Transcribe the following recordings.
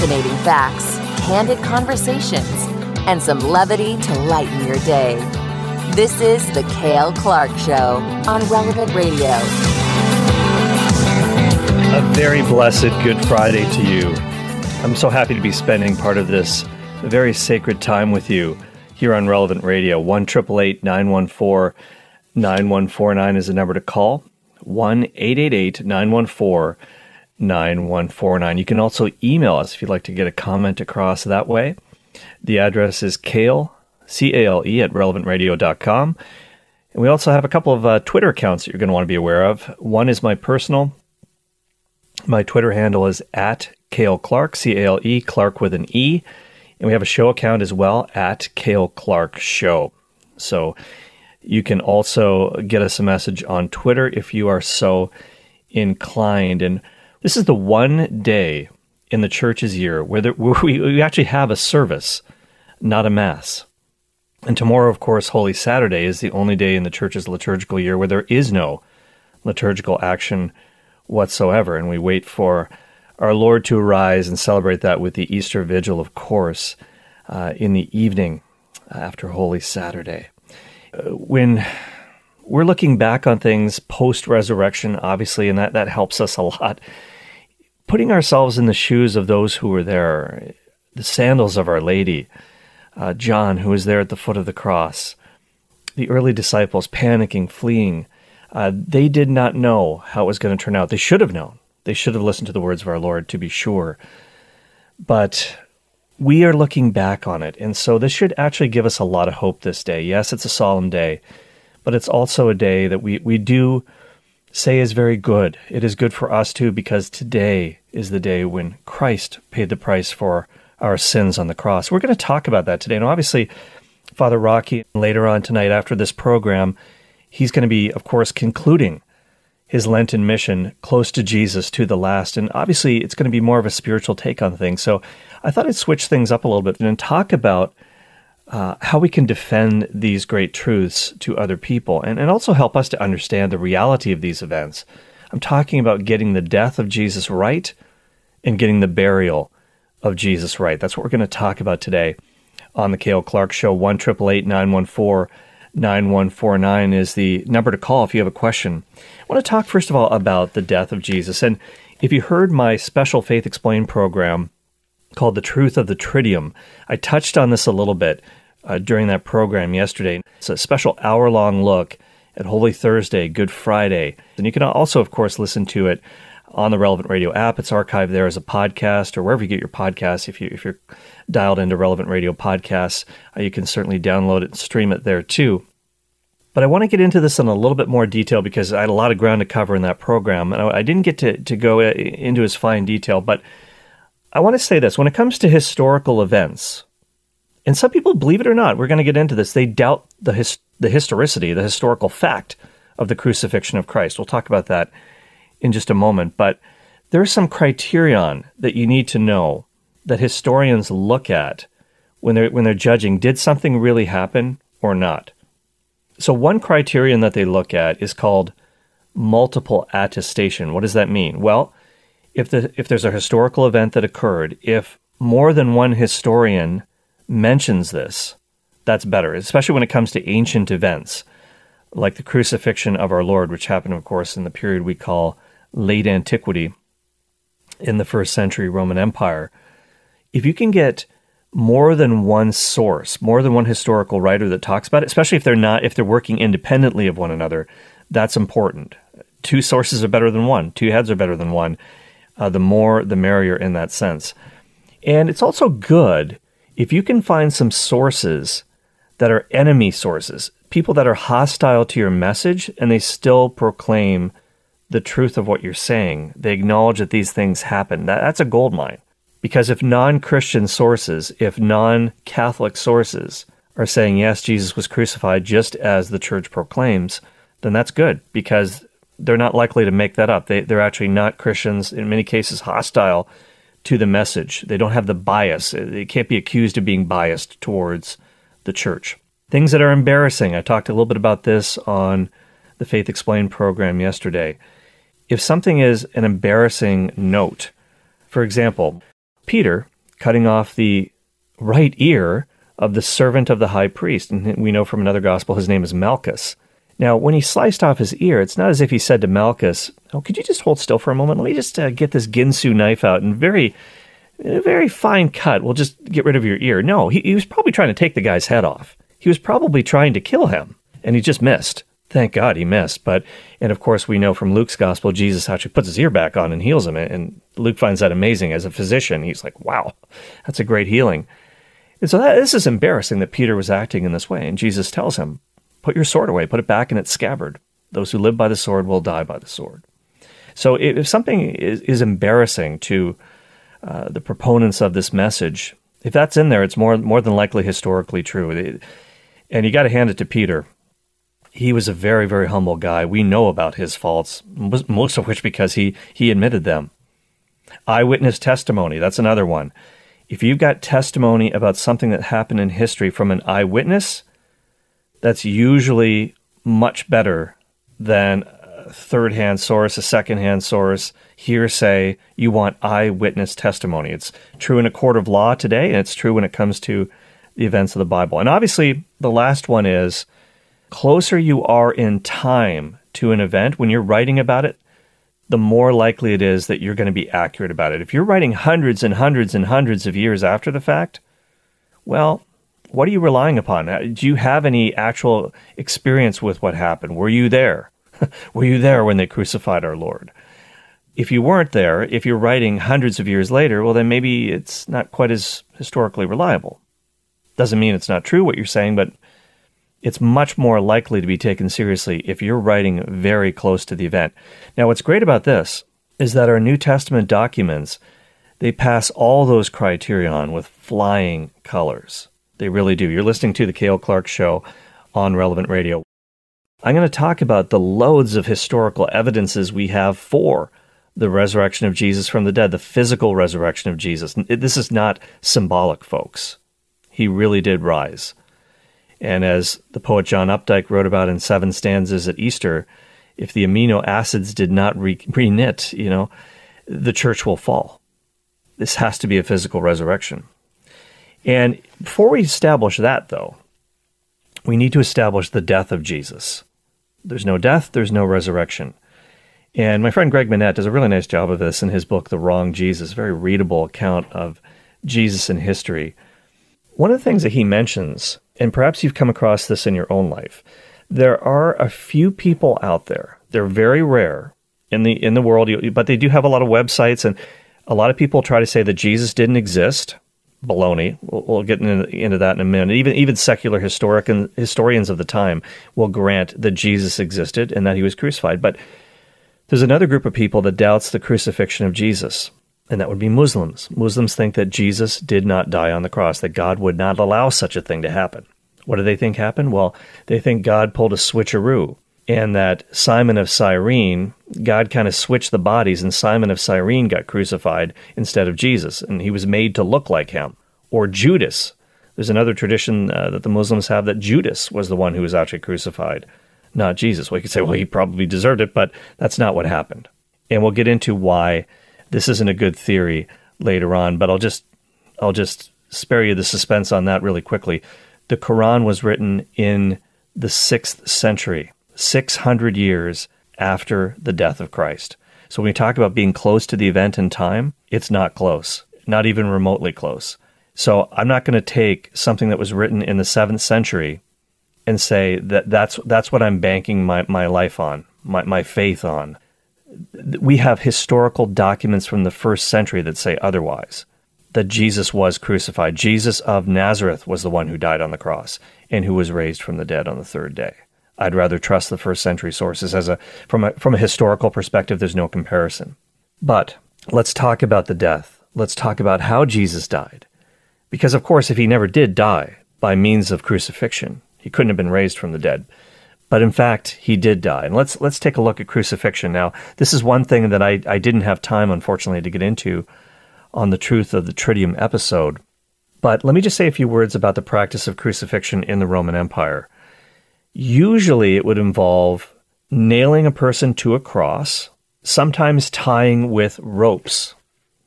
fascinating facts, candid conversations, and some levity to lighten your day. This is The Cale Clarke Show on Relevant Radio. A very blessed Good Friday to you. I'm so happy to be spending part of this very sacred time with you here on Relevant Radio. 1 914 9149 is the number to call. 1 914 9149. You can also email us if you'd like to get a comment across that way. The address is Cale, C A L E, at relevantradio.com. And we also have a couple of uh, Twitter accounts that you're going to want to be aware of. One is my personal. My Twitter handle is at Cale Clarke, C A L E, Clarke with an E. And we have a show account as well at Cale Clarke Show. So you can also get us a message on Twitter if you are so inclined. And this is the one day in the church's year where, there, where we, we actually have a service, not a mass. And tomorrow, of course, Holy Saturday is the only day in the church's liturgical year where there is no liturgical action whatsoever. And we wait for our Lord to arise and celebrate that with the Easter Vigil, of course, uh, in the evening after Holy Saturday. Uh, when we're looking back on things post resurrection, obviously, and that, that helps us a lot putting ourselves in the shoes of those who were there, the sandals of Our Lady, uh, John, who was there at the foot of the cross, the early disciples panicking, fleeing. Uh, they did not know how it was going to turn out. They should have known. They should have listened to the words of our Lord, to be sure. But we are looking back on it. And so this should actually give us a lot of hope this day. Yes, it's a solemn day, but it's also a day that we, we do say is very good. It is good for us too because today is the day when Christ paid the price for our sins on the cross. We're going to talk about that today. And obviously, Father Rocky, later on tonight after this program, he's going to be, of course, concluding his Lenten mission close to Jesus to the last. And obviously, it's going to be more of a spiritual take on things. So I thought I'd switch things up a little bit and talk about uh, how we can defend these great truths to other people and, and also help us to understand the reality of these events. I'm talking about getting the death of Jesus right and getting the burial of Jesus right. That's what we're going to talk about today on the Cale Clarke Show. 1 914 9149 is the number to call if you have a question. I want to talk, first of all, about the death of Jesus. And if you heard my special Faith Explained program called The Truth of the Triduum, I touched on this a little bit uh, during that program yesterday. It's a special hour long look at Holy Thursday, Good Friday. And you can also, of course, listen to it on the Relevant Radio app. It's archived there as a podcast or wherever you get your podcasts. If, you, if you're dialed into Relevant Radio podcasts, uh, you can certainly download it and stream it there too. But I want to get into this in a little bit more detail because I had a lot of ground to cover in that program. And I, I didn't get to, to go uh, into as fine detail, but I want to say this when it comes to historical events, and some people, believe it or not, we're going to get into this, they doubt the, his, the historicity, the historical fact of the crucifixion of Christ. We'll talk about that in just a moment. But there's some criterion that you need to know that historians look at when they're, when they're judging did something really happen or not? So, one criterion that they look at is called multiple attestation. What does that mean? Well, if, the, if there's a historical event that occurred, if more than one historian mentions this, that's better, especially when it comes to ancient events like the crucifixion of our Lord, which happened, of course, in the period we call late antiquity in the first century Roman Empire. If you can get more than one source, more than one historical writer that talks about it, especially if they're not if they're working independently of one another, that's important. Two sources are better than one. Two heads are better than one. Uh, the more, the merrier in that sense. And it's also good if you can find some sources that are enemy sources, people that are hostile to your message, and they still proclaim the truth of what you're saying, they acknowledge that these things happen. That, that's a gold mine. Because if non Christian sources, if non Catholic sources are saying, yes, Jesus was crucified just as the church proclaims, then that's good because they're not likely to make that up. They, they're actually not Christians, in many cases, hostile to the message. They don't have the bias. They can't be accused of being biased towards the church. Things that are embarrassing. I talked a little bit about this on the Faith Explained program yesterday. If something is an embarrassing note, for example, Peter cutting off the right ear of the servant of the high priest. And we know from another gospel his name is Malchus. Now, when he sliced off his ear, it's not as if he said to Malchus, Oh, could you just hold still for a moment? Let me just uh, get this Ginsu knife out and very, very fine cut. We'll just get rid of your ear. No, he, he was probably trying to take the guy's head off. He was probably trying to kill him, and he just missed. Thank God he missed. But, and of course, we know from Luke's gospel, Jesus actually puts his ear back on and heals him. And Luke finds that amazing as a physician. He's like, wow, that's a great healing. And so that, this is embarrassing that Peter was acting in this way. And Jesus tells him, Put your sword away, put it back in its scabbard. Those who live by the sword will die by the sword. So if something is, is embarrassing to uh, the proponents of this message, if that's in there, it's more more than likely historically true. And you got to hand it to Peter. He was a very very humble guy. We know about his faults, most of which because he he admitted them. Eyewitness testimony, that's another one. If you've got testimony about something that happened in history from an eyewitness, that's usually much better than third hand source, a second hand source, hearsay. You want eyewitness testimony. It's true in a court of law today, and it's true when it comes to the events of the Bible. And obviously, the last one is closer you are in time to an event, when you're writing about it, the more likely it is that you're going to be accurate about it. If you're writing hundreds and hundreds and hundreds of years after the fact, well, what are you relying upon? Uh, do you have any actual experience with what happened? Were you there? Were you there when they crucified our Lord? If you weren't there, if you're writing hundreds of years later, well, then maybe it's not quite as historically reliable. Doesn't mean it's not true what you're saying, but it's much more likely to be taken seriously if you're writing very close to the event. Now, what's great about this is that our New Testament documents they pass all those criterion with flying colors. They really do. You're listening to the Cale Clarke Show on Relevant Radio. I'm going to talk about the loads of historical evidences we have for the resurrection of Jesus from the dead, the physical resurrection of Jesus. This is not symbolic, folks. He really did rise. And as the poet John Updike wrote about in Seven Stanzas at Easter, if the amino acids did not re- reknit, you know, the church will fall. This has to be a physical resurrection. And before we establish that, though, we need to establish the death of Jesus. There's no death, there's no resurrection. And my friend Greg Monette does a really nice job of this in his book, The Wrong Jesus, very readable account of Jesus in history. One of the things that he mentions, and perhaps you've come across this in your own life, there are a few people out there. They're very rare in the in the world, but they do have a lot of websites, and a lot of people try to say that Jesus didn't exist baloney. We'll, we'll get into, into, that in a minute. Even even secular historic and historians of the time will grant that Jesus existed and that he was crucified. But there's another group of people that doubts the crucifixion of Jesus, and that would be Muslims. Muslims think that Jesus did not die on the cross, that God would not allow such a thing to happen. What do they think happened? Well, they think God pulled a switcheroo and that Simon of Cyrene, God kind of switched the bodies, and Simon of Cyrene got crucified instead of Jesus, and he was made to look like him. Or Judas. There's another tradition uh, that the Muslims have that Judas was the one who was actually crucified, not Jesus. Well, you could say, well, he probably deserved it, but that's not what happened. And we'll get into why this isn't a good theory later on, but I'll just I'll just spare you the suspense on that really quickly. The Quran was written in the 6th century. 600 years after the death of Christ. So when we talk about being close to the event in time, it's not close, not even remotely close. So I'm not going to take something that was written in the 7th century and say that that's that's what I'm banking my, my life on, my, my faith on. We have historical documents from the first century that say otherwise. That Jesus was crucified. Jesus of Nazareth was the one who died on the cross and who was raised from the dead on the third day. I'd rather trust the first century sources as a from a from a historical perspective there's no comparison. But let's talk about the death. Let's talk about how Jesus died. Because of course if he never did die by means of crucifixion, he couldn't have been raised from the dead. But in fact, he did die. And let's let's take a look at crucifixion. Now, this is one thing that I, I didn't have time, unfortunately, to get into on the truth of the Triduum episode. But let me just say a few words about the practice of crucifixion in the Roman Empire. Usually it would involve nailing a person to a cross, sometimes tying with ropes.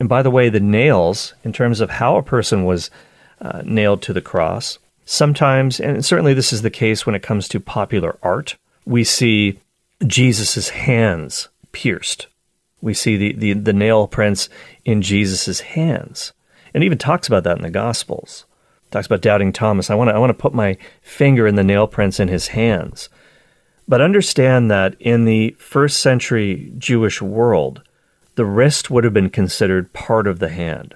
And by the way, the nails, in terms of how a person was uh, nailed to the cross, sometimes, and certainly this is the case when it comes to popular art, we see Jesus' hands pierced. We see the, the, the nail prints in Jesus' hands. And even talks about that in the Gospels. Talks about doubting Thomas. I want to I want to put my finger in the nail prints in his hands. But understand that in the first century Jewish world, the wrist would have been considered part of the hand.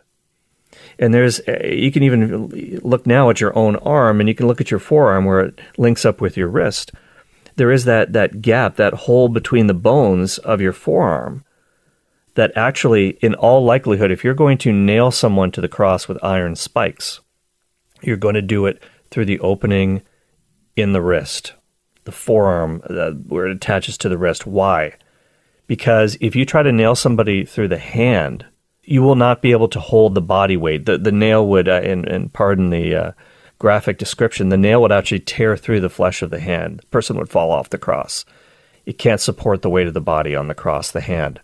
And there's, eh, you can even look now at your own arm and you can look at your forearm where it links up with your wrist. There is that, that gap, that hole between the bones of your forearm that actually, in all likelihood, if you're going to nail someone to the cross with iron spikes, you're going to do it through the opening in the wrist, the forearm uh, where it attaches to the wrist. Why? Because if you try to nail somebody through the hand, you will not be able to hold the body weight. The, the nail would, uh, and, and pardon the uh, graphic description, the nail would actually tear through the flesh of the hand. The person would fall off the cross. It can't support the weight of the body on the cross, the hand,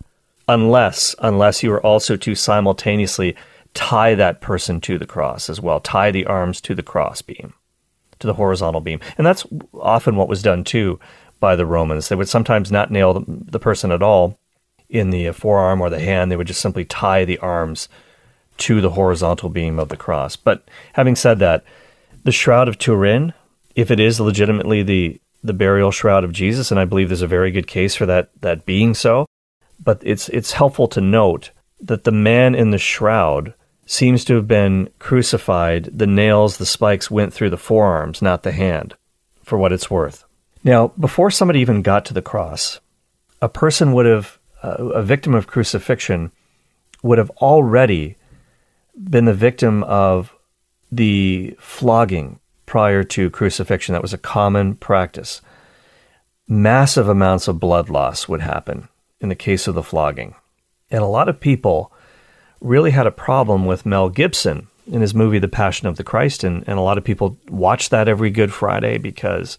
unless unless you are also to simultaneously tie that person to the cross as well, tie the arms to the cross beam, to the horizontal beam. And that's often what was done too by the Romans. They would sometimes not nail the, person at all in the forearm or the hand. They would just simply tie the arms to the horizontal beam of the cross. But having said that, the Shroud of Turin, if it is legitimately the, the burial shroud of Jesus, and I believe there's a very good case for that, that being so, but it's, it's helpful to note that the man in the shroud seems to have been crucified. The nails, the spikes went through the forearms, not the hand, for what it's worth. Now, before somebody even got to the cross, a person would have, uh, a victim of crucifixion, would have already been the victim of the flogging prior to crucifixion. That was a common practice. Massive amounts of blood loss would happen in the case of the flogging. And a lot of people really had a problem with Mel Gibson in his movie The Passion of the Christ, and, and a lot of people watch that every Good Friday because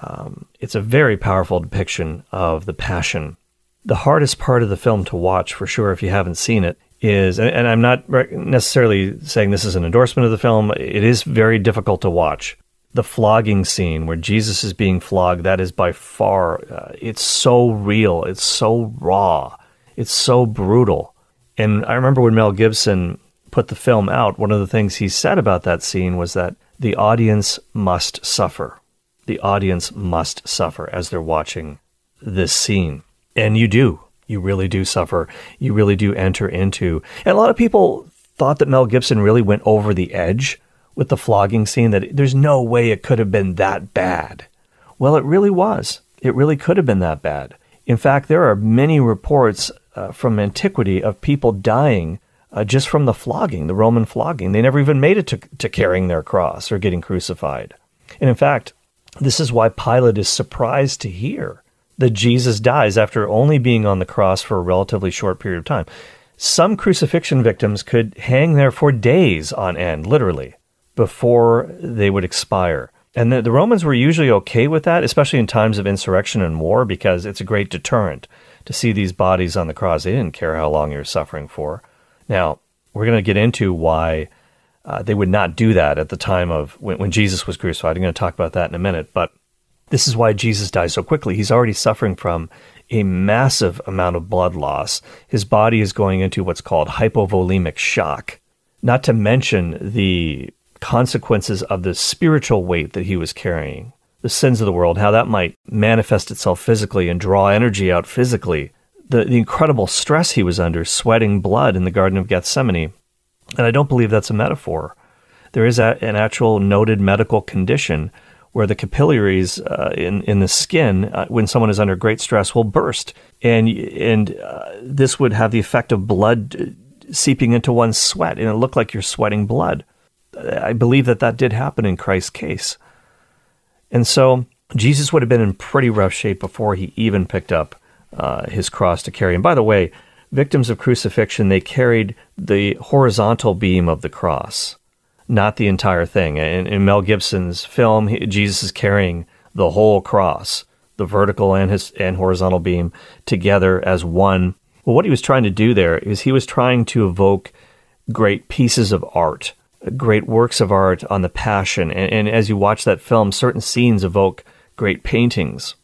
um, it's a very powerful depiction of the Passion. The hardest part of the film to watch, for sure, if you haven't seen it, is, and, and I'm not necessarily saying this is an endorsement of the film, it is very difficult to watch. The flogging scene where Jesus is being flogged, that is by far, uh, it's so real, it's so raw, it's so brutal and I remember when Mel Gibson put the film out, one of the things he said about that scene was that the audience must suffer. The audience must suffer as they're watching this scene. And you do. You really do suffer. You really do enter into. And a lot of people thought that Mel Gibson really went over the edge with the flogging scene, that there's no way it could have been that bad. Well, it really was. It really could have been that bad. In fact, there are many reports uh, from antiquity of people dying uh, just from the flogging, the Roman flogging. They never even made it to, to carrying their cross or getting crucified. And in fact, this is why Pilate is surprised to hear that Jesus dies after only being on the cross for a relatively short period of time. Some crucifixion victims could hang there for days on end, literally, before they would expire. And the, the Romans were usually okay with that, especially in times of insurrection and war, because it's a great deterrent to see these bodies on the cross. They didn't care how long you're suffering for. Now, we're going to get into why uh, they would not do that at the time of when, when Jesus was crucified. I'm going to talk about that in a minute. But this is why Jesus dies so quickly. He's already suffering from a massive amount of blood loss. His body is going into what's called hypovolemic shock, not to mention the consequences of the spiritual weight that he was carrying the sins of the world, how that might manifest itself physically and draw energy out physically. The, the incredible stress he was under, sweating blood in the Garden of Gethsemane. And I don't believe that's a metaphor. There is a, an actual noted medical condition where the capillaries uh, in in the skin, uh, when someone is under great stress, will burst, and and uh, this would have the effect of blood uh, seeping into one's sweat, and it looked like you're sweating blood. I believe that that did happen in Christ's case. And so Jesus would have been in pretty rough shape before he even picked up uh, his cross to carry. And by the way, victims of crucifixion, they carried the horizontal beam of the cross, not the entire thing. In, in Mel Gibson's film, he, Jesus is carrying the whole cross, the vertical and his and horizontal beam together as one Well, what he was trying to do there is he was trying to evoke great pieces of art, great works of art on the Passion. And, and as you watch that film, certain scenes evoke great paintings.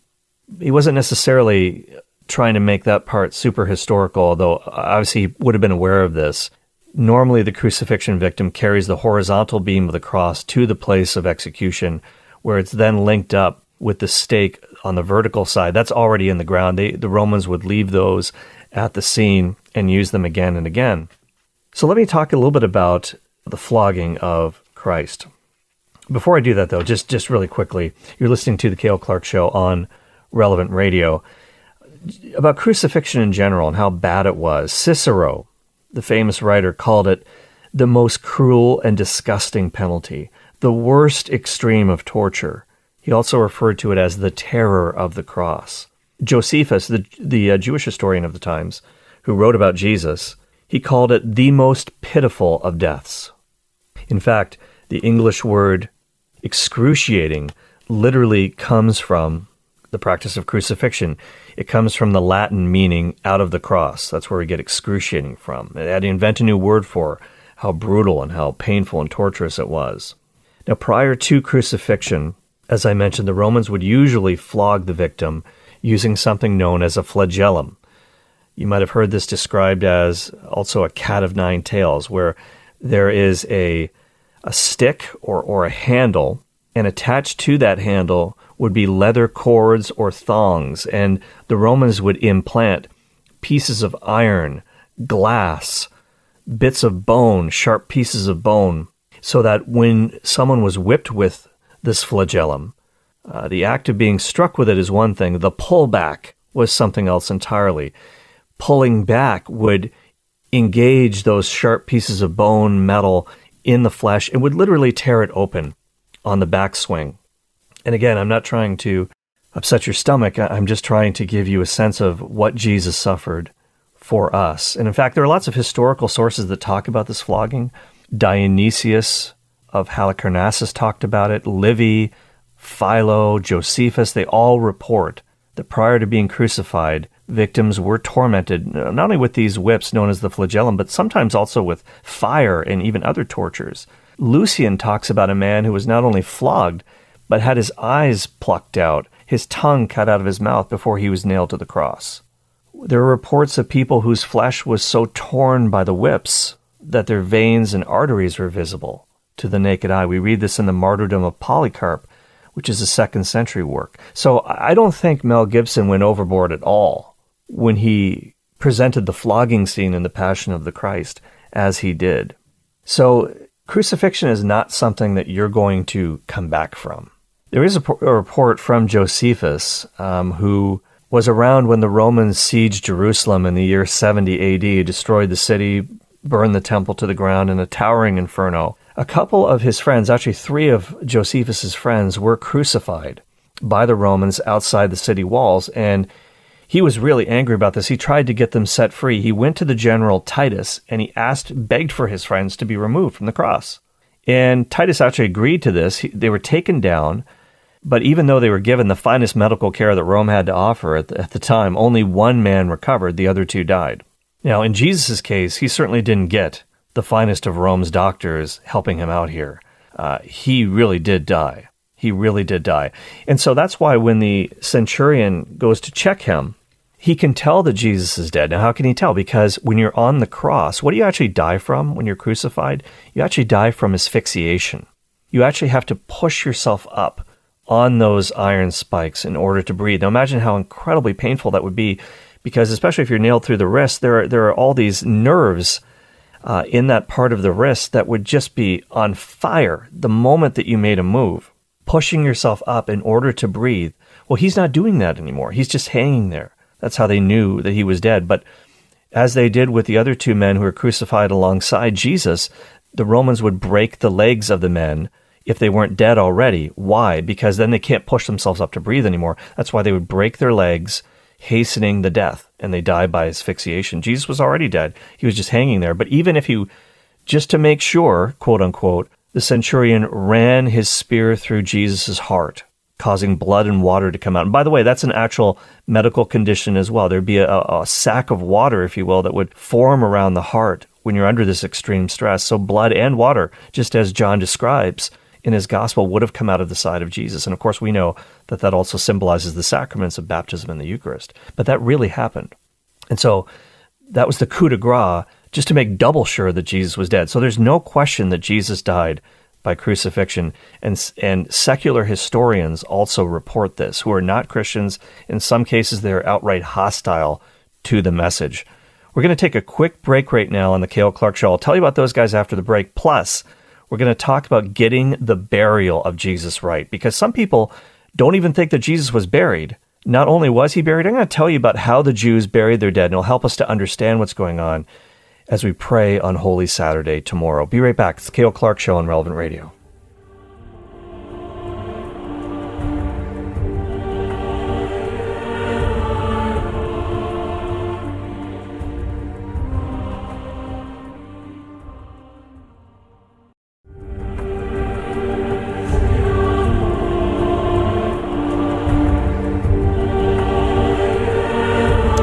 He wasn't necessarily trying to make that part super historical, although obviously he would have been aware of this. Normally, the crucifixion victim carries the horizontal beam of the cross to the place of execution, where it's then linked up with the stake on the vertical side. That's already in the ground. They, the Romans would leave those at the scene and use them again and again. So let me talk a little bit about the flogging of Christ. Before I do that, though, just just really quickly, you're listening to the Cale Clarke Show on Relevant Radio about crucifixion in general and how bad it was. Cicero, the famous writer, called it the most cruel and disgusting penalty, the worst extreme of torture. He also referred to it as the terror of the cross. Josephus, the, the uh, Jewish historian of the times, who wrote about Jesus, he called it the most pitiful of deaths. In fact, the English word excruciating literally comes from the practice of crucifixion. It comes from the Latin meaning out of the cross. That's where we get excruciating from. They had to invent a new word for how brutal and how painful and torturous it was. Now, prior to crucifixion, as I mentioned, the Romans would usually flog the victim using something known as a flagellum. You might have heard this described as also a cat of nine tails, where there is a, a stick or, or a handle, and attached to that handle would be leather cords or thongs, and the Romans would implant pieces of iron, glass, bits of bone, sharp pieces of bone, so that when someone was whipped with this flagellum, uh, the act of being struck with it is one thing, the pullback was something else entirely. Pulling back would engage those sharp pieces of bone, metal in the flesh, and would literally tear it open on the backswing. And again, I'm not trying to upset your stomach. I'm just trying to give you a sense of what Jesus suffered for us. And in fact, there are lots of historical sources that talk about this flogging. Dionysius of Halicarnassus talked about it. Livy, Philo, Josephus, they all report that prior to being crucified, victims were tormented uh, not only with these whips known as the flagellum, but sometimes also with fire and even other tortures. Lucian talks about a man who was not only flogged, but had his eyes plucked out, his tongue cut out of his mouth before he was nailed to the cross. There are reports of people whose flesh was so torn by the whips that their veins and arteries were visible to the naked eye. We read this in the martyrdom of Polycarp, which is a second century work. So I don't think Mel Gibson went overboard at all when he presented the flogging scene in The Passion of the Christ as he did. So crucifixion is not something that you're going to come back from. There is a, a report from Josephus, um, who was around when the Romans sieged Jerusalem in the year 70 AD, destroyed the city, burned the temple to the ground in a towering inferno. A couple of his friends, actually three of Josephus's friends, were crucified by the Romans outside the city walls, and he was really angry about this. He tried to get them set free. He went to the general Titus and he asked, begged for his friends to be removed from the cross. And Titus actually agreed to this. He, they were taken down. But even though they were given the finest medical care that Rome had to offer at the, at the time, only one man recovered, the other two died. Now, in Jesus' case, he certainly didn't get the finest of Rome's doctors helping him out here. Uh, he really did die. He really did die. And so that's why when the centurion goes to check him, he can tell that Jesus is dead. Now, how can he tell? Because when you're on the cross, what do you actually die from when you're crucified? You actually die from asphyxiation. You actually have to push yourself up on those iron spikes in order to breathe. Now imagine how incredibly painful that would be because especially if you're nailed through the wrist, there are, there are all these nerves uh, in that part of the wrist that would just be on fire the moment that you made a move, pushing yourself up in order to breathe. Well, he's not doing that anymore. He's just hanging there. That's how they knew that he was dead. But as they did with the other two men who were crucified alongside Jesus, the Romans would break the legs of the men if they weren't dead already. Why? Because then they can't push themselves up to breathe anymore. That's why they would break their legs, hastening the death, and they die by asphyxiation. Jesus was already dead. He was just hanging there. But even if you, just to make sure, quote unquote, the centurion ran his spear through Jesus' heart, causing blood and water to come out. And by the way, that's an actual medical condition as well. There'd be a, a sac of water, if you will, that would form around the heart when you're under this extreme stress. So blood and water, just as John describes in his gospel, would have come out of the side of Jesus. And of course, we know that that also symbolizes the sacraments of baptism and the Eucharist. But that really happened. And so that was the coup de grace just to make double sure that Jesus was dead. So there's no question that Jesus died by crucifixion. And, and secular historians also report this, who are not Christians. In some cases, they're outright hostile to the message. We're going to take a quick break right now on the Cale Clarke Show. I'll tell you about those guys after the break. Plus, we're going to talk about getting the burial of Jesus right, because some people don't even think that Jesus was buried. Not only was he buried, I'm going to tell you about how the Jews buried their dead, and it'll help us to understand what's going on as we pray on Holy Saturday tomorrow. Be right back. It's the Cale Clarke Show on Relevant Radio.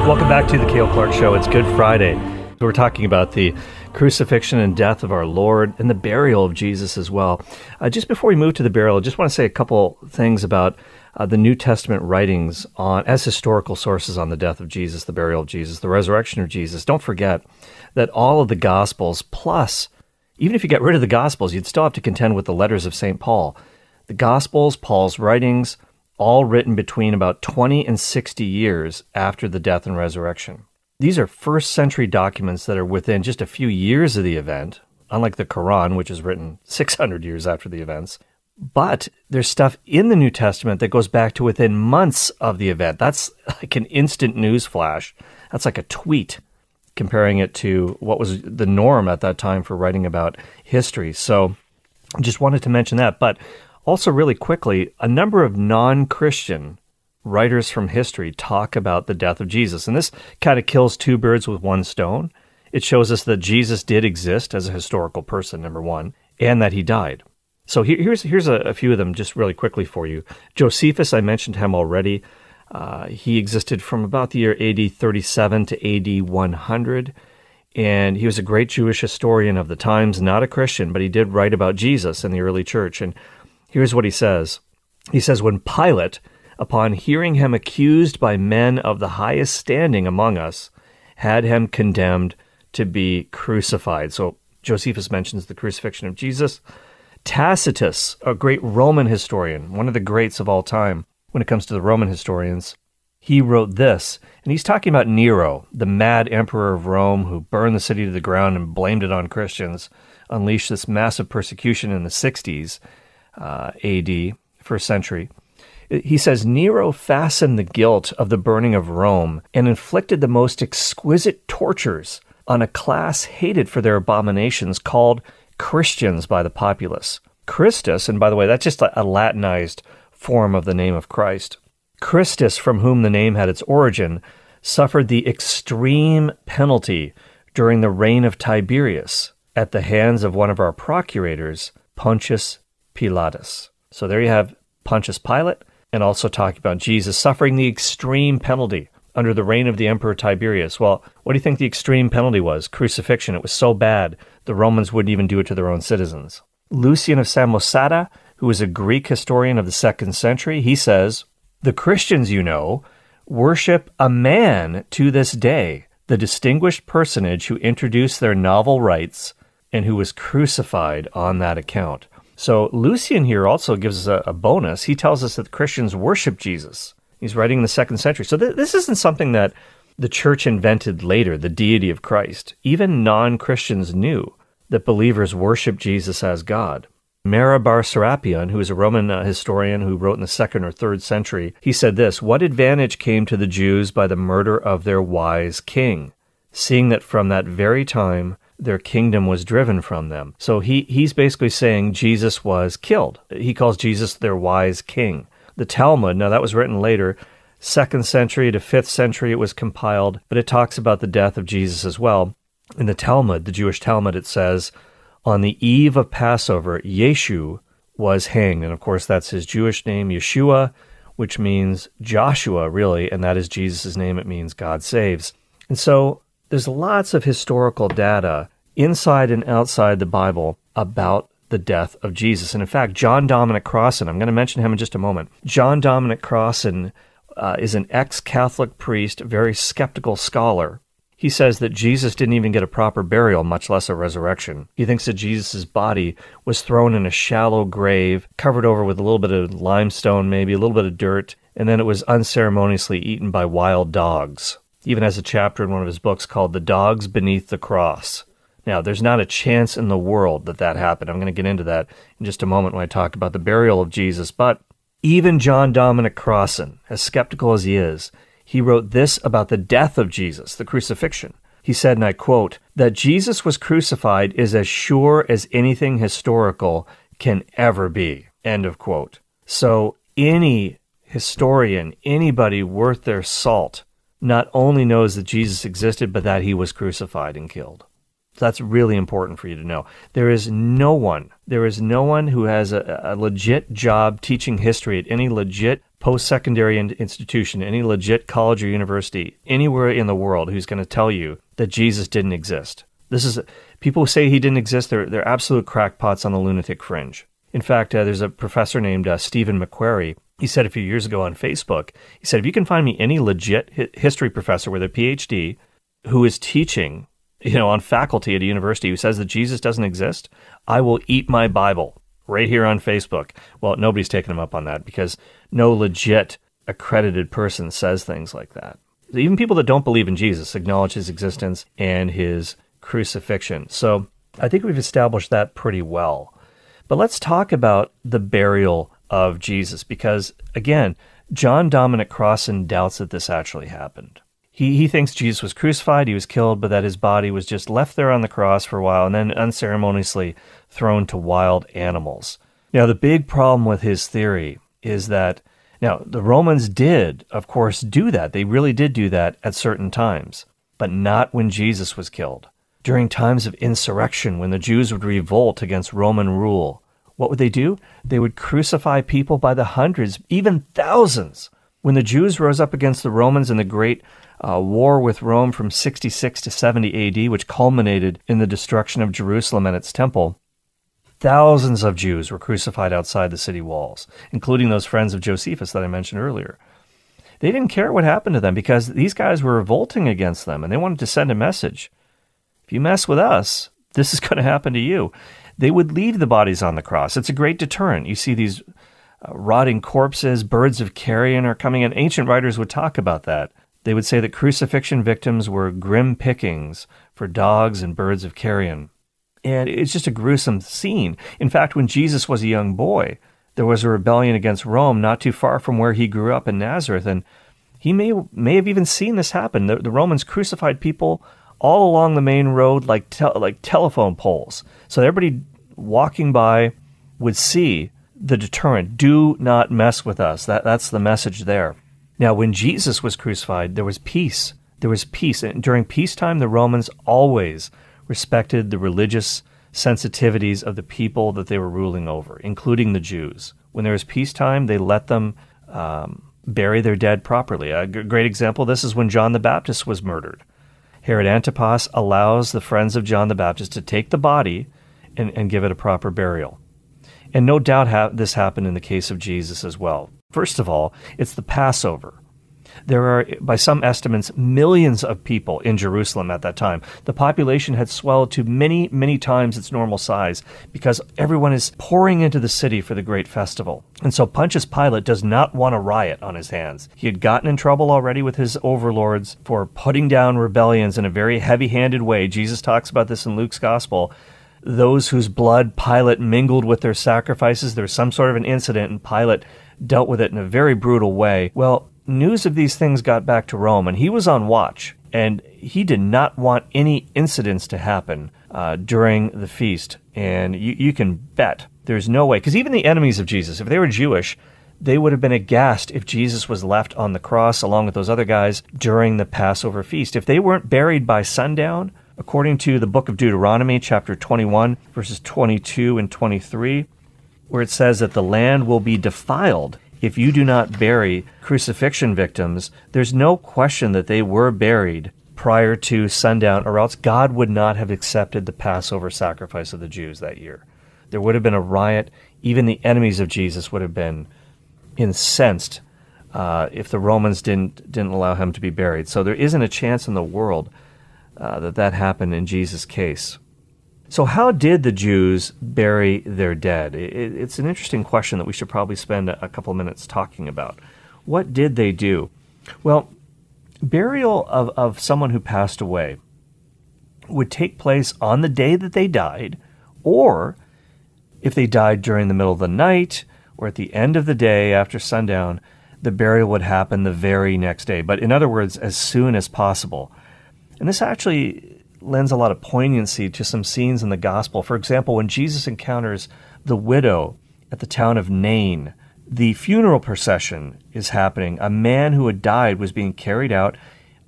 Welcome back to the Cale Clarke Show. It's Good Friday. We're talking about the crucifixion and death of our Lord and the burial of Jesus as well. Uh, just before we move to the burial, I just want to say a couple things about uh, the New Testament writings on as historical sources on the death of Jesus, the burial of Jesus, the resurrection of Jesus. Don't forget that all of the Gospels, plus even if you get rid of the Gospels, you'd still have to contend with the letters of St. Paul. The Gospels, Paul's writings, all written between about 20 and 60 years after the death and resurrection. These are first century documents that are within just a few years of the event, unlike the Quran, which is written 600 years after the events. But there's stuff in the New Testament that goes back to within months of the event. That's like an instant news flash. That's like a tweet comparing it to what was the norm at that time for writing about history. So just wanted to mention that. But also, really quickly, a number of non Christian writers from history talk about the death of Jesus. And this kind of kills two birds with one stone. It shows us that Jesus did exist as a historical person, number one, and that he died. So here, here's here's a, a, few of them just really quickly for you. Josephus, I mentioned him already. Uh, he existed from about the year AD 37 to AD 100, and he was a great Jewish historian of the times, not a Christian, but he did write about Jesus in the early church. And here's what he says: He says when Pilate upon hearing him accused by men of the highest standing among us, had him condemned to be crucified. So Josephus mentions the crucifixion of Jesus. Tacitus, a great Roman historian, one of the greats of all time when it comes to the Roman historians, he wrote this, and he's talking about Nero, the mad emperor of Rome who burned the city to the ground and blamed it on Christians, unleashed this massive persecution in the 60s uh, AD, first century. He says Nero fastened the guilt of the burning of Rome and inflicted the most exquisite tortures on a class hated for their abominations called Christians by the populace. Christus, and by the way, that's just a Latinized form of the name of Christ. Christus, from whom the name had its origin, suffered the extreme penalty during the reign of Tiberius at the hands of one of our procurators, Pontius Pilatus. So there you have Pontius Pilate and also talking about Jesus suffering the extreme penalty under the reign of the Emperor Tiberius. Well, what do you think the extreme penalty was? Crucifixion. It was so bad, the Romans wouldn't even do it to their own citizens. Lucian of Samosata, who was a Greek historian of the second century, he says, The Christians, you know, worship a man to this day, the distinguished personage who introduced their novel rites and who was crucified on that account. So Lucian here also gives us a, a bonus. He tells us that Christians worship Jesus. He's writing in the second century. So th- this isn't something that the church invented later, the deity of Christ. Even non Christians knew that believers worship Jesus as God. Mara bar Serapion, who is a Roman uh, historian who wrote in the second or third century, he said this What advantage came to the Jews by the murder of their wise king, seeing that from that very time their kingdom was driven from them. So he, he's basically saying Jesus was killed. He calls Jesus their wise king. The Talmud, now that was written later, second century to fifth century, it was compiled, but it talks about the death of Jesus as well. In the Talmud, the Jewish Talmud, it says, On the eve of Passover, Yeshu was hanged. And of course, that's his Jewish name, Yeshua, which means Joshua, really, and that is Jesus' name. It means God saves. And so there's lots of historical data inside and outside the Bible about the death of Jesus. And in fact, John Dominic Crossan, I'm going to mention him in just a moment. John Dominic Crossan uh, is an ex Catholic priest, very skeptical scholar. He says that Jesus didn't even get a proper burial, much less a resurrection. He thinks that Jesus' body was thrown in a shallow grave, covered over with a little bit of limestone, maybe a little bit of dirt, and then it was unceremoniously eaten by wild dogs. Even has a chapter in one of his books called The Dogs Beneath the Cross. Now, there's not a chance in the world that that happened. I'm going to get into that in just a moment when I talk about the burial of Jesus, but even John Dominic Crossan, as skeptical as he is, he wrote this about the death of Jesus, the crucifixion. He said, and I quote, that Jesus was crucified is as sure as anything historical can ever be. End of quote. So any historian, anybody worth their salt, not only knows that Jesus existed, but that he was crucified and killed. That's really important for you to know. There is no one, there is no one who has a, a legit job teaching history at any legit post secondary institution, any legit college or university, anywhere in the world who's going to tell you that Jesus didn't exist. This is people who say he didn't exist. They're they're absolute crackpots on the lunatic fringe. In fact, uh, there's a professor named uh, Stephen McQuarrie. He said a few years ago on Facebook, he said, if you can find me any legit hi- history professor with a PhD who is teaching you know, on faculty at a university who says that Jesus doesn't exist, I will eat my Bible right here on Facebook. Well, nobody's taken him up on that because no legit accredited person says things like that. Even people that don't believe in Jesus acknowledge his existence and his crucifixion. So I think we've established that pretty well. But let's talk about the burial of Jesus because, again, John Dominic Crossan doubts that this actually happened. He, he thinks Jesus was crucified, he was killed, but that his body was just left there on the cross for a while and then unceremoniously thrown to wild animals. Now, the big problem with his theory is that, now, the Romans did, of course, do that. They really did do that at certain times, but not when Jesus was killed. During times of insurrection, when the Jews would revolt against Roman rule, what would they do? They would crucify people by the hundreds, even thousands. When the Jews rose up against the Romans in the great uh, war with Rome from 66 to 70 AD, which culminated in the destruction of Jerusalem and its temple, thousands of Jews were crucified outside the city walls, including those friends of Josephus that I mentioned earlier. They didn't care what happened to them because these guys were revolting against them and they wanted to send a message. If you mess with us, this is going to happen to you. They would leave the bodies on the cross. It's a great deterrent. You see these uh, rotting corpses, birds of carrion are coming in. Ancient writers would talk about that. They would say that crucifixion victims were grim pickings for dogs and birds of carrion. And it's just a gruesome scene. In fact, when Jesus was a young boy, there was a rebellion against Rome not too far from where he grew up in Nazareth. And he may, may have even seen this happen. The, the Romans crucified people all along the main road like, te- like telephone poles. So everybody walking by would see the deterrent do not mess with us. That, that's the message there. Now, when Jesus was crucified, there was peace. There was peace. And during peacetime, the Romans always respected the religious sensitivities of the people that they were ruling over, including the Jews. When there was peacetime, they let them um, bury their dead properly. A g- great example this is when John the Baptist was murdered. Herod Antipas allows the friends of John the Baptist to take the body and, and give it a proper burial. And no doubt ha- this happened in the case of Jesus as well. First of all, it's the Passover. There are, by some estimates, millions of people in Jerusalem at that time. The population had swelled to many, many times its normal size because everyone is pouring into the city for the great festival. And so Pontius Pilate does not want a riot on his hands. He had gotten in trouble already with his overlords for putting down rebellions in a very heavy handed way. Jesus talks about this in Luke's gospel those whose blood Pilate mingled with their sacrifices. There was some sort of an incident, and Pilate dealt with it in a very brutal way. Well, news of these things got back to Rome, and he was on watch, and he did not want any incidents to happen uh, during the feast. And you, you can bet there's no way, because even the enemies of Jesus, if they were Jewish, they would have been aghast if Jesus was left on the cross along with those other guys during the Passover feast. If they weren't buried by sundown, according to the book of Deuteronomy, chapter 21, verses 22 and 23, where it says that the land will be defiled if you do not bury crucifixion victims, there's no question that they were buried prior to sundown, or else God would not have accepted the Passover sacrifice of the Jews that year. There would have been a riot. Even the enemies of Jesus would have been incensed uh, if the Romans didn't didn't allow him to be buried. So there isn't a chance in the world uh, that that happened in Jesus' case. So, how did the Jews bury their dead? It's an interesting question that we should probably spend a couple minutes talking about. What did they do? Well, burial of, of someone who passed away would take place on the day that they died, or if they died during the middle of the night or at the end of the day after sundown, the burial would happen the very next day. But in other words, as soon as possible. And this actually lends a lot of poignancy to some scenes in the gospel. For example, when Jesus encounters the widow at the town of Nain, the funeral procession is happening. A man who had died was being carried out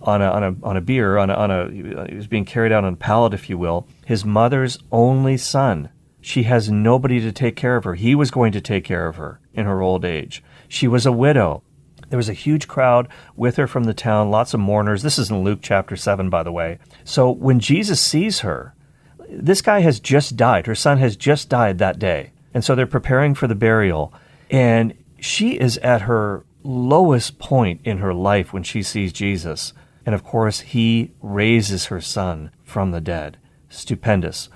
on a on a on a bier on a, on a he was being carried out on a pallet, if you will. His mother's only son. She has nobody to take care of her. He was going to take care of her in her old age. She was a widow. There was a huge crowd with her from the town, lots of mourners. This is in Luke chapter 7, by the way. So when Jesus sees her, this guy has just died. Her son has just died that day. And so they're preparing for the burial. And she is at her lowest point in her life when she sees Jesus. And of course, he raises her son from the dead. Stupendous.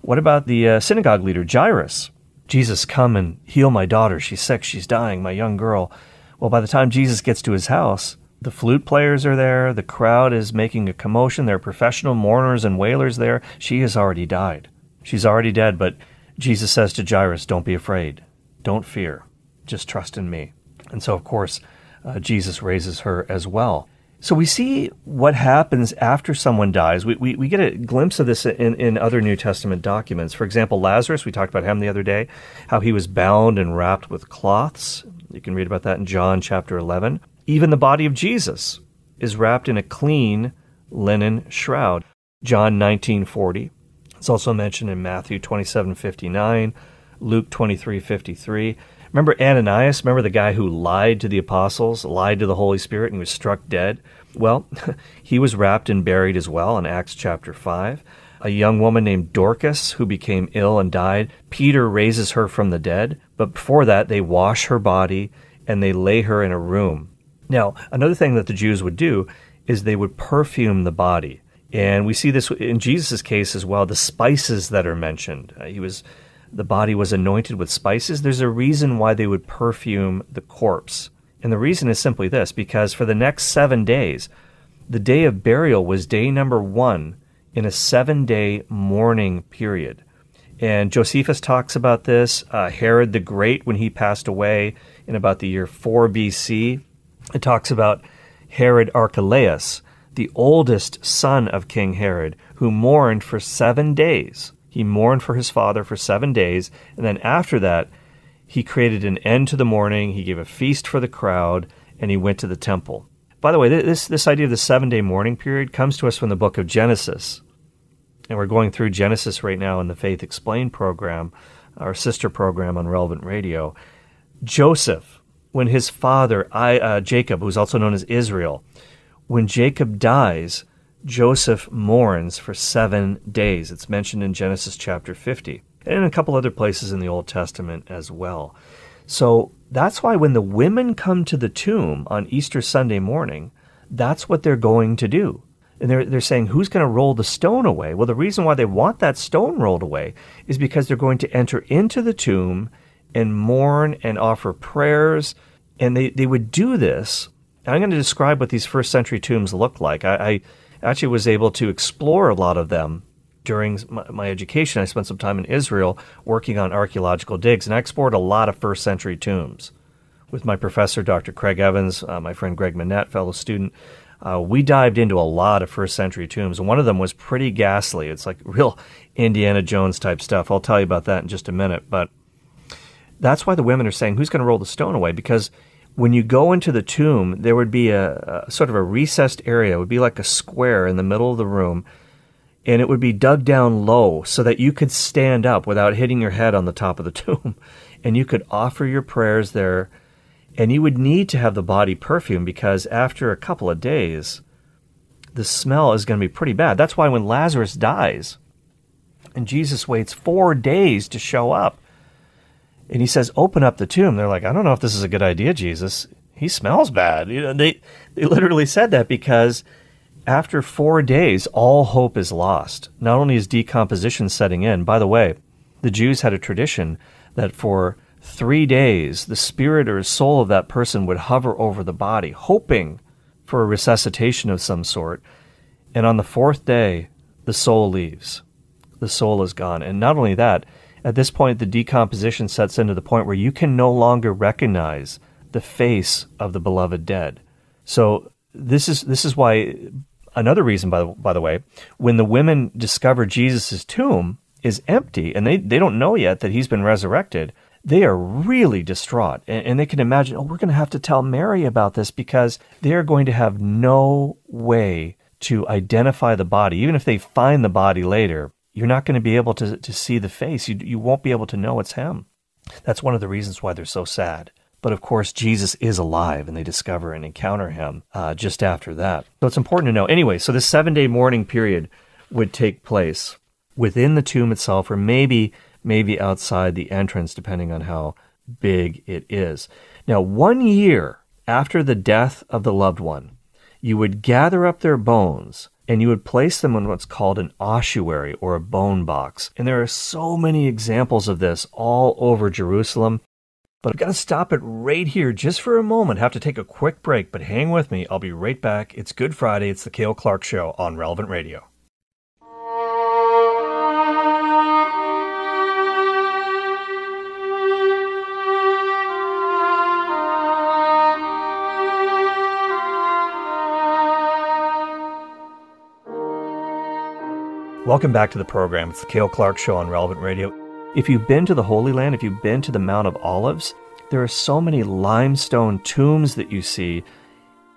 What about the uh, synagogue leader, Jairus? Jesus, come and heal my daughter. She's sick. She's dying, my young girl. Well, by the time Jesus gets to his house, the flute players are there, the crowd is making a commotion, there are professional mourners and wailers there. She has already died. She's already dead, but Jesus says to Jairus, Don't be afraid. Don't fear. Just trust in me. And so, of course, uh, Jesus raises her as well. So we see what happens after someone dies. We, we, we, get a glimpse of this in, in other New Testament documents. For example, Lazarus, we talked about him the other day, how he was bound and wrapped with cloths. You can read about that in John chapter 11. Even the body of Jesus is wrapped in a clean linen shroud. John 19:40. It's also mentioned in Matthew 27:59, Luke 23:53. Remember Ananias? Remember the guy who lied to the apostles, lied to the Holy Spirit, and was struck dead? Well, he was wrapped and buried as well in Acts chapter 5. A young woman named Dorcas who became ill and died. Peter raises her from the dead, but before that, they wash her body and they lay her in a room. Now, another thing that the Jews would do is they would perfume the body. And we see this in Jesus' case as well, the spices that are mentioned. Uh, he was the body was anointed with spices, there's a reason why they would perfume the corpse. And the reason is simply this because for the next seven days, the day of burial was day number one in a seven day mourning period. And Josephus talks about this. Uh, Herod the Great, when he passed away in about the year 4 BC, it talks about Herod Archelaus, the oldest son of King Herod, who mourned for seven days. He mourned for his father for seven days, and then after that, he created an end to the mourning. He gave a feast for the crowd, and he went to the temple. By the way, this, this idea of the seven day mourning period comes to us from the book of Genesis. And we're going through Genesis right now in the Faith Explained program, our sister program on Relevant Radio. Joseph, when his father, I, uh, Jacob, who's also known as Israel, when Jacob dies, Joseph mourns for seven days. It's mentioned in Genesis chapter 50 and in a couple other places in the Old Testament as well. So that's why when the women come to the tomb on Easter Sunday morning, that's what they're going to do. And they're, they're saying, who's going to roll the stone away? Well, the reason why they want that stone rolled away is because they're going to enter into the tomb and mourn and offer prayers. And they, they would do this. I'm going to describe what these first century tombs look like. I, I actually was able to explore a lot of them during my, my, education. I spent some time in Israel working on archaeological digs, and I explored a lot of first century tombs with my professor, Dr. Craig Evans, uh, my friend Greg Monette, fellow student. Uh, we dived into a lot of first century tombs, one of them was pretty ghastly. It's like real Indiana Jones type stuff. I'll tell you about that in just a minute. But that's why the women are saying, Who's going to roll the stone away? Because when you go into the tomb, there would be a, a, sort of a recessed area. It would be like a square in the middle of the room, and it would be dug down low so that you could stand up without hitting your head on the top of the tomb. and you could offer your prayers there. And you would need to have the body perfume because after a couple of days, the smell is going to be pretty bad. That's why when Lazarus dies and Jesus waits four days to show up, and he says, "Open up the tomb." They're like, "I don't know if this is a good idea, Jesus. He smells bad." You know, they they literally said that because after four days, all hope is lost. Not only is decomposition setting in. By the way, the Jews had a tradition that for three days the spirit or soul of that person would hover over the body, hoping for a resuscitation of some sort. And on the fourth day, the soul leaves. The soul is gone. And not only that, at this point, the decomposition sets into the point where you can no longer recognize the face of the beloved dead. So this is this is why another reason, by the, by the way, when the women discover Jesus' tomb is empty and they, they don't know yet that he's been resurrected, they are really distraught. And, and they can imagine, oh, we're going to have to tell Mary about this because they are going to have no way to identify the body. Even if they find the body later, you're not going to be able to, to see the face. You, you won't be able to know it's him. That's one of the reasons why they're so sad. But of course, Jesus is alive, and they discover and encounter him uh, just after that. So it's important to know. Anyway, so this seven day mourning period would take place within the tomb itself, or maybe maybe outside the entrance, depending on how big it is. Now, one year after the death of the loved one, you would gather up their bones and you would place them in what's called an ossuary or a bone box. And there are so many examples of this all over Jerusalem. But I've got to stop it right here just for a moment. Have to take a quick break, but hang with me. I'll be right back. It's Good Friday. It's the Cale Clarke Show on Relevant Radio. Welcome back to the program. It's the Cale Clarke Show on Relevant Radio. If you've been to the Holy Land, if you've been to the Mount of Olives, there are so many limestone tombs that you see.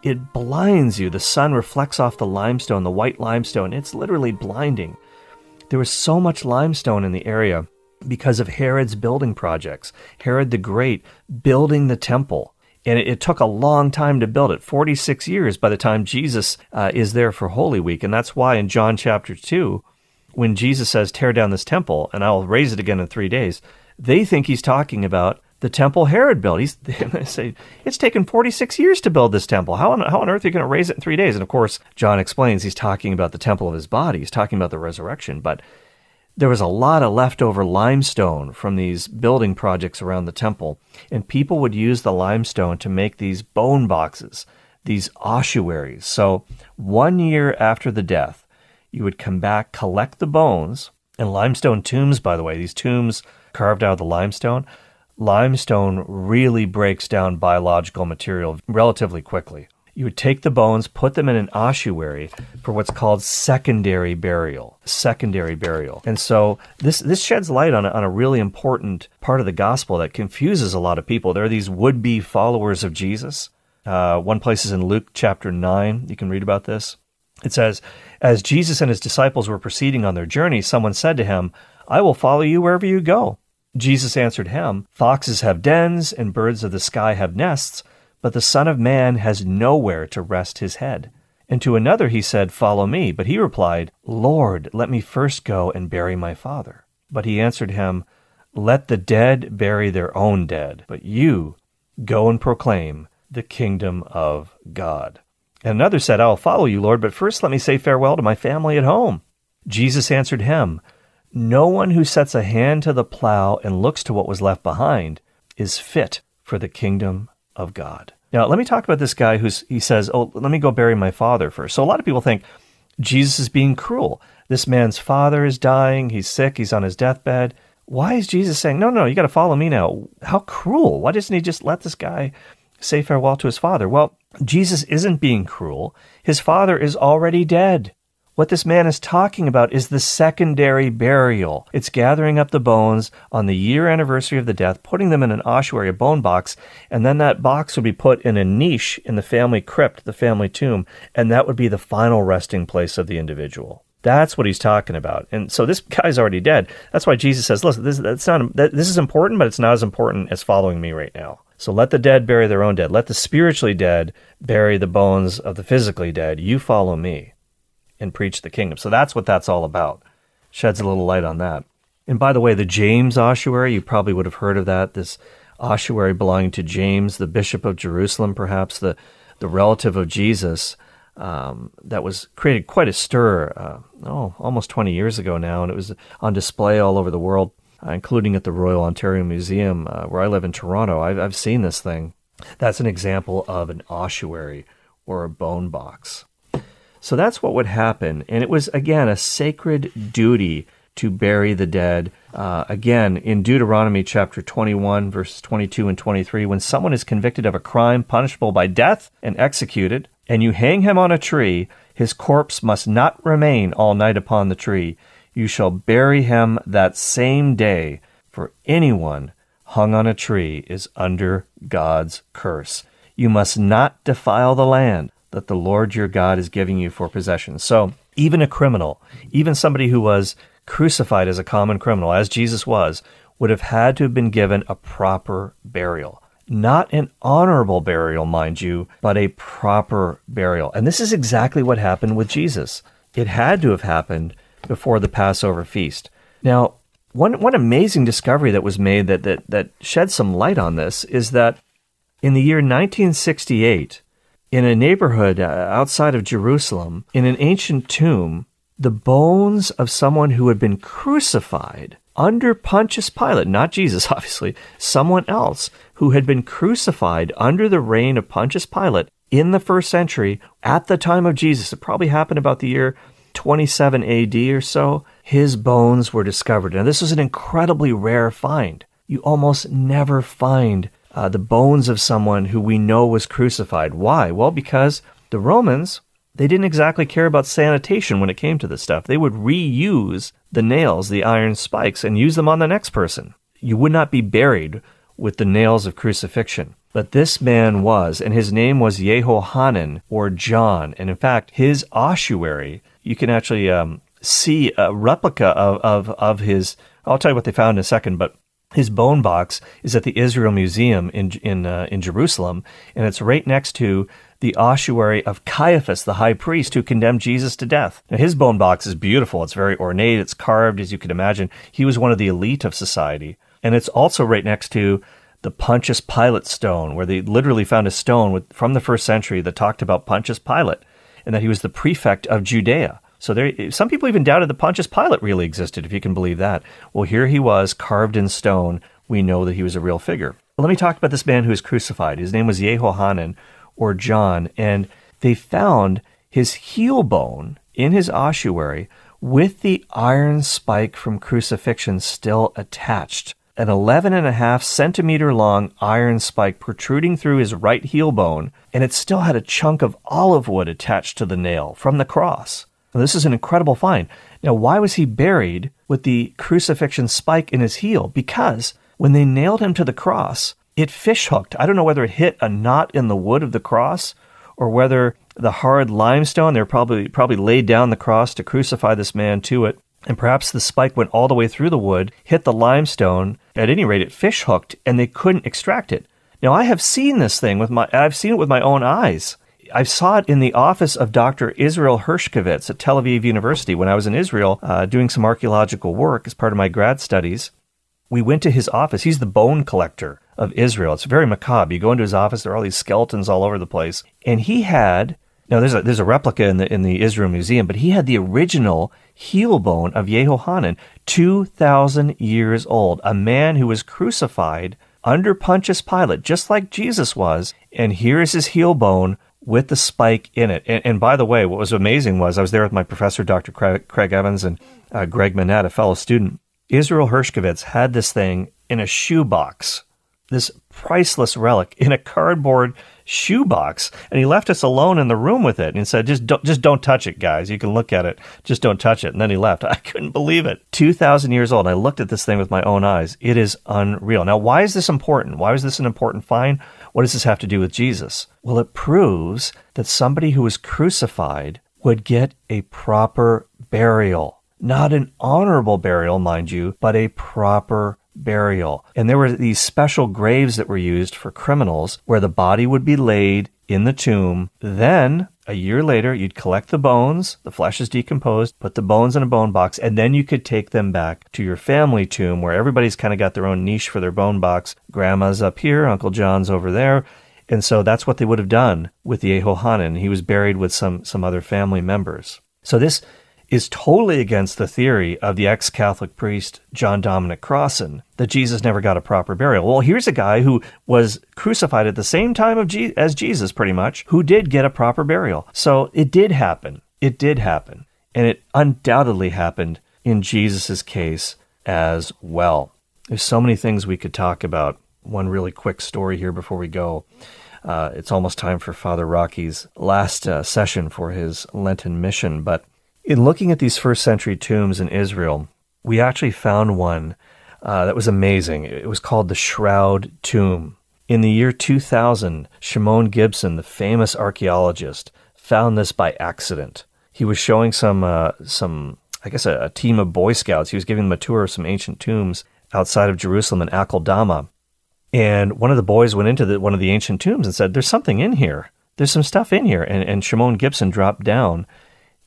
It blinds you. The sun reflects off the limestone, the white limestone. It's literally blinding. There was so much limestone in the area because of Herod's building projects. Herod the Great building the temple. And it, took a long time to build it 46 years by the time Jesus uh, is there for Holy Week. And that's why in John chapter 2, when Jesus says, tear down this temple and I'll raise it again in three days, they think he's talking about the temple Herod built. He's, they say, it's taken 46 years to build this temple. How on, how on earth are you going to raise it in three days? And of course, John explains he's talking about the temple of his body. He's talking about the resurrection. But there was a lot of leftover limestone from these building projects around the temple. And people would use the limestone to make these bone boxes, these ossuaries. So one year after the death, you would come back, collect the bones, and limestone tombs, by the way, these tombs carved out of the limestone, limestone really breaks down biological material relatively quickly. You would take the bones, put them in an ossuary for what's called secondary burial. Secondary burial. And so this, this sheds light on a, on a really important part of the gospel that confuses a lot of people. There are these would be followers of Jesus. Uh, one place is in Luke chapter 9. You can read about this. It says, As Jesus and his disciples were proceeding on their journey, someone said to him, I will follow you wherever you go. Jesus answered him, Foxes have dens, and birds of the sky have nests, but the Son of Man has nowhere to rest his head. And to another he said, Follow me. But he replied, Lord, let me first go and bury my father. But he answered him, Let the dead bury their own dead, but you go and proclaim the kingdom of God. And another said, I will follow you, Lord, but first let me say farewell to my family at home. Jesus answered him, No one who sets a hand to the plow and looks to what was left behind is fit for the kingdom of God. Now, let me talk about this guy who's, he says, Oh, let me go bury my father first. So a lot of people think Jesus is being cruel. This man's father is dying. He's sick. He's on his deathbed. Why is Jesus saying, No, no, you got to follow me now? How cruel. Why doesn't he just let this guy say farewell to his father? Well, Jesus isn't being cruel. His father is already dead. What this man is talking about is the secondary burial. It's gathering up the bones on the year anniversary of the death, putting them in an ossuary, a bone box, and then that box would be put in a niche in the family crypt, the family tomb, and that would be the final resting place of the individual. That's what he's talking about. And so this guy's already dead. That's why Jesus says, listen, this, that's not, this is important, but it's not as important as following me right now. So let the dead bury their own dead. Let the spiritually dead bury the bones of the physically dead. You follow me and preach the kingdom. So that's what that's all about. Sheds a little light on that. And by the way, the James ossuary, you probably would have heard of that. This ossuary belonging to James, the Bishop of Jerusalem, perhaps the, the relative of Jesus um, that was created quite a stir, uh, oh, almost 20 years ago now, and it was on display all over the world, uh, including at the Royal Ontario Museum, uh, where I live in Toronto. I've, I've seen this thing. That's an example of an ossuary or a bone box. So that's what would happen. And it was, again, a sacred duty to bury the dead. Uh, again, in Deuteronomy chapter 21, verses 22 and 23, when someone is convicted of a crime punishable by death and executed, and you hang him on a tree, his corpse must not remain all night upon the tree. You shall bury him that same day, for anyone hung on a tree is under God's curse. You must not defile the land that the Lord your God is giving you for possession. So, even a criminal, even somebody who was crucified as a common criminal, as Jesus was, would have had to have been given a proper burial. Not an honorable burial, mind you, but a proper burial. And this is exactly what happened with Jesus. It had to have happened before the Passover feast. Now, one, one amazing discovery that was made that, that, that shed some light on this is that in the year 1968, in a neighborhood uh, outside of Jerusalem, in an ancient tomb, the bones of someone who had been crucified under Pontius Pilate, not Jesus, obviously, someone else who had been crucified under the reign of Pontius Pilate in the first century at the time of Jesus. It probably happened about the year 27 AD or so. His bones were discovered. Now, this was an incredibly rare find. You almost never find uh, the bones of someone who we know was crucified. Why? Well, because the Romans, they didn't exactly care about sanitation when it came to this stuff. They would reuse the nails, the iron spikes, and use them on the next person. You would not be buried with the nails of crucifixion. But this man was, and his name was Yehohanan or John. And in fact, his ossuary, you can actually um, see a replica of, of, of his. I'll tell you what they found in a second, but his bone box is at the Israel Museum in in uh, in Jerusalem, and it's right next to the ossuary of Caiaphas, the high priest who condemned Jesus to death. Now, his bone box is beautiful. It's very ornate. It's carved, as you can imagine. He was one of the elite of society. And it's also right next to the Pontius Pilate stone, where they literally found a stone with, from the first century that talked about Pontius Pilate and that he was the prefect of Judea. So there, some people even doubted that Pontius Pilate really existed, if you can believe that. Well, here he was, carved in stone. We know that he was a real figure. let me talk about this man who was crucified. His name was Yehohanan, or John, and they found his heel bone in his ossuary with the iron spike from crucifixion still attached. An 11 and a half centimeter long iron spike protruding through his right heel bone, and it still had a chunk of olive wood attached to the nail from the cross. Now, this is an incredible find. Now, why was he buried with the crucifixion spike in his heel? Because when they nailed him to the cross, it fish hooked. I don't know whether it hit a knot in the wood of the cross or whether the hard limestone, they probably probably laid down the cross to crucify this man to it. And perhaps the spike went all the way through the wood, hit the limestone. At any rate, it fish hooked and they couldn't extract it. Now I have seen this thing with my I've seen it with my own eyes. I saw it in the office of Dr. Israel Hershkovitz at Tel Aviv University when I was in Israel uh, doing some archaeological work as part of my grad studies. We went to his office. He's the bone collector of Israel. It's very macabre. You go into his office, there are all these skeletons all over the place. And he had now there's a there's a replica in the in the Israel Museum, but he had the original heel bone of Yehohanan, two thousand years old, a man who was crucified under Pontius Pilate, just like Jesus was. And here is his heel bone with the spike in it. And, and, by the way, what was amazing was I was there with my professor, Dr. Craig, Craig Evans, and uh, Greg Monette, a fellow student. Israel Hershkovitz had this thing in a shoebox this priceless relic in a cardboard shoebox and he left us alone in the room with it and he said just don't just don't touch it guys. You can look at it. Just don't touch it. And then he left. I couldn't believe it. 2000 years old i looked at this thing with my own eyes. It is unreal. Now why is this important? Why is this an important find? What does this have to do with jesus? Well it proves that somebody who was crucified would get a proper burial. Not an honorable burial, mind you, but a proper burial. And there were these special graves that were used for criminals where the body would be laid in the tomb. Then, a year later, you'd collect the bones, the flesh is decomposed, put the bones in a bone box, and then you could take them back to your family tomb where everybody's kind of got their own niche for their bone box. Grandma's up here, Uncle John's over there. And so that's what they would have done with the Yehohanan. He was buried with some, some other family members. So this is totally against the theory of the ex Catholic priest John Dominic Crossan that Jesus never got a proper burial. Well, here's a guy who was crucified at the same time of Je- as Jesus, pretty much, who did get a proper burial. So it did happen. It did happen. And it undoubtedly happened in Jesus' case as well. There's so many things we could talk about. One really quick story here before we go. Uh, it's almost time for Father Rocky's last uh, session for his Lenten mission. But in looking at these first century tombs in Israel, we actually found one uh, that was amazing. It was called the Shroud Tomb. In the year 2000, Shimon Gibson, the famous archaeologist, found this by accident. He was showing some, uh, some I guess, a, a, team of Boy Scouts. He was giving them a tour of some ancient tombs outside of Jerusalem in Akeldama. And one of the boys went into the, one of the ancient tombs and said, There's something in here. There's some stuff in here. And, and Shimon Gibson dropped down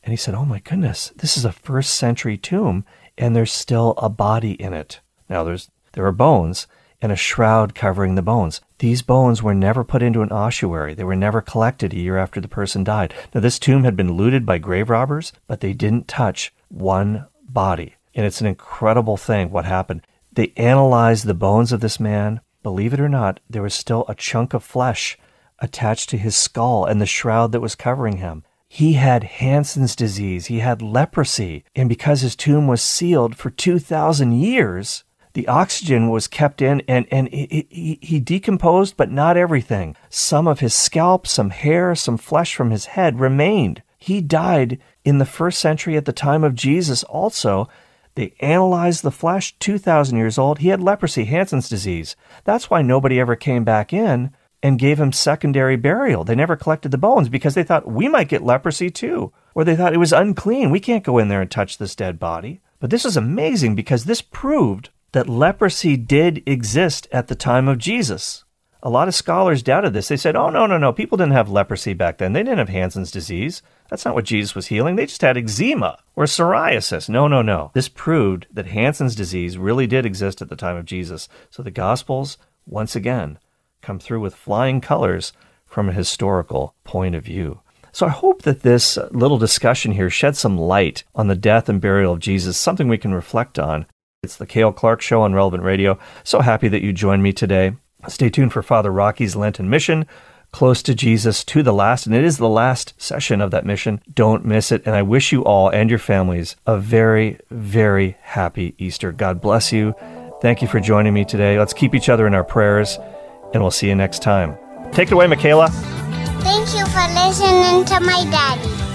and he said, Oh my goodness, this is a first century tomb and there's still a body in it. Now there's, there are bones and a shroud covering the bones. These bones were never put into an ossuary. They were never collected a year after the person died. Now this tomb had been looted by grave robbers, but they didn't touch one body. And it's an incredible thing what happened. They analyzed the bones of this man Believe it or not, there was still a chunk of flesh attached to his skull and the shroud that was covering him. He had Hansen's disease, he had leprosy, and because his tomb was sealed for 2,000 years, the oxygen was kept in and, and he, he, he decomposed, but not everything. Some of his scalp, some hair, some flesh from his head remained. He died in the first century at the time of Jesus also they analyzed the flesh, 2,000 years old. He had leprosy, Hansen's disease. That's why nobody ever came back in and gave him secondary burial. They never collected the bones because they thought we might get leprosy too. Or they thought it was unclean. We can't go in there and touch this dead body. But this is amazing because this proved that leprosy did exist at the time of Jesus. A lot of scholars doubted this. They said, oh, no, no, no. People didn't have leprosy back then. They didn't have Hansen's disease. That's not what Jesus was healing. They just had eczema or psoriasis. No, no, no. This proved that Hansen's disease really did exist at the time of Jesus. So the Gospels, once again, come through with flying colors from a historical point of view. So I hope that this little discussion here sheds some light on the death and burial of Jesus, something we can reflect on. It's the Cale Clarke Show on Relevant Radio. So happy that you joined me today. Stay tuned for Father Rocky's Lenten mission close to Jesus to the last, and it is the last session of that mission. Don't miss it. And I wish you all and your families a very, very happy Easter. God bless you. Thank you for joining me today. Let's keep each other in our prayers, and we'll see you next time. Take it away, Michaela. Thank you for listening to my daddy.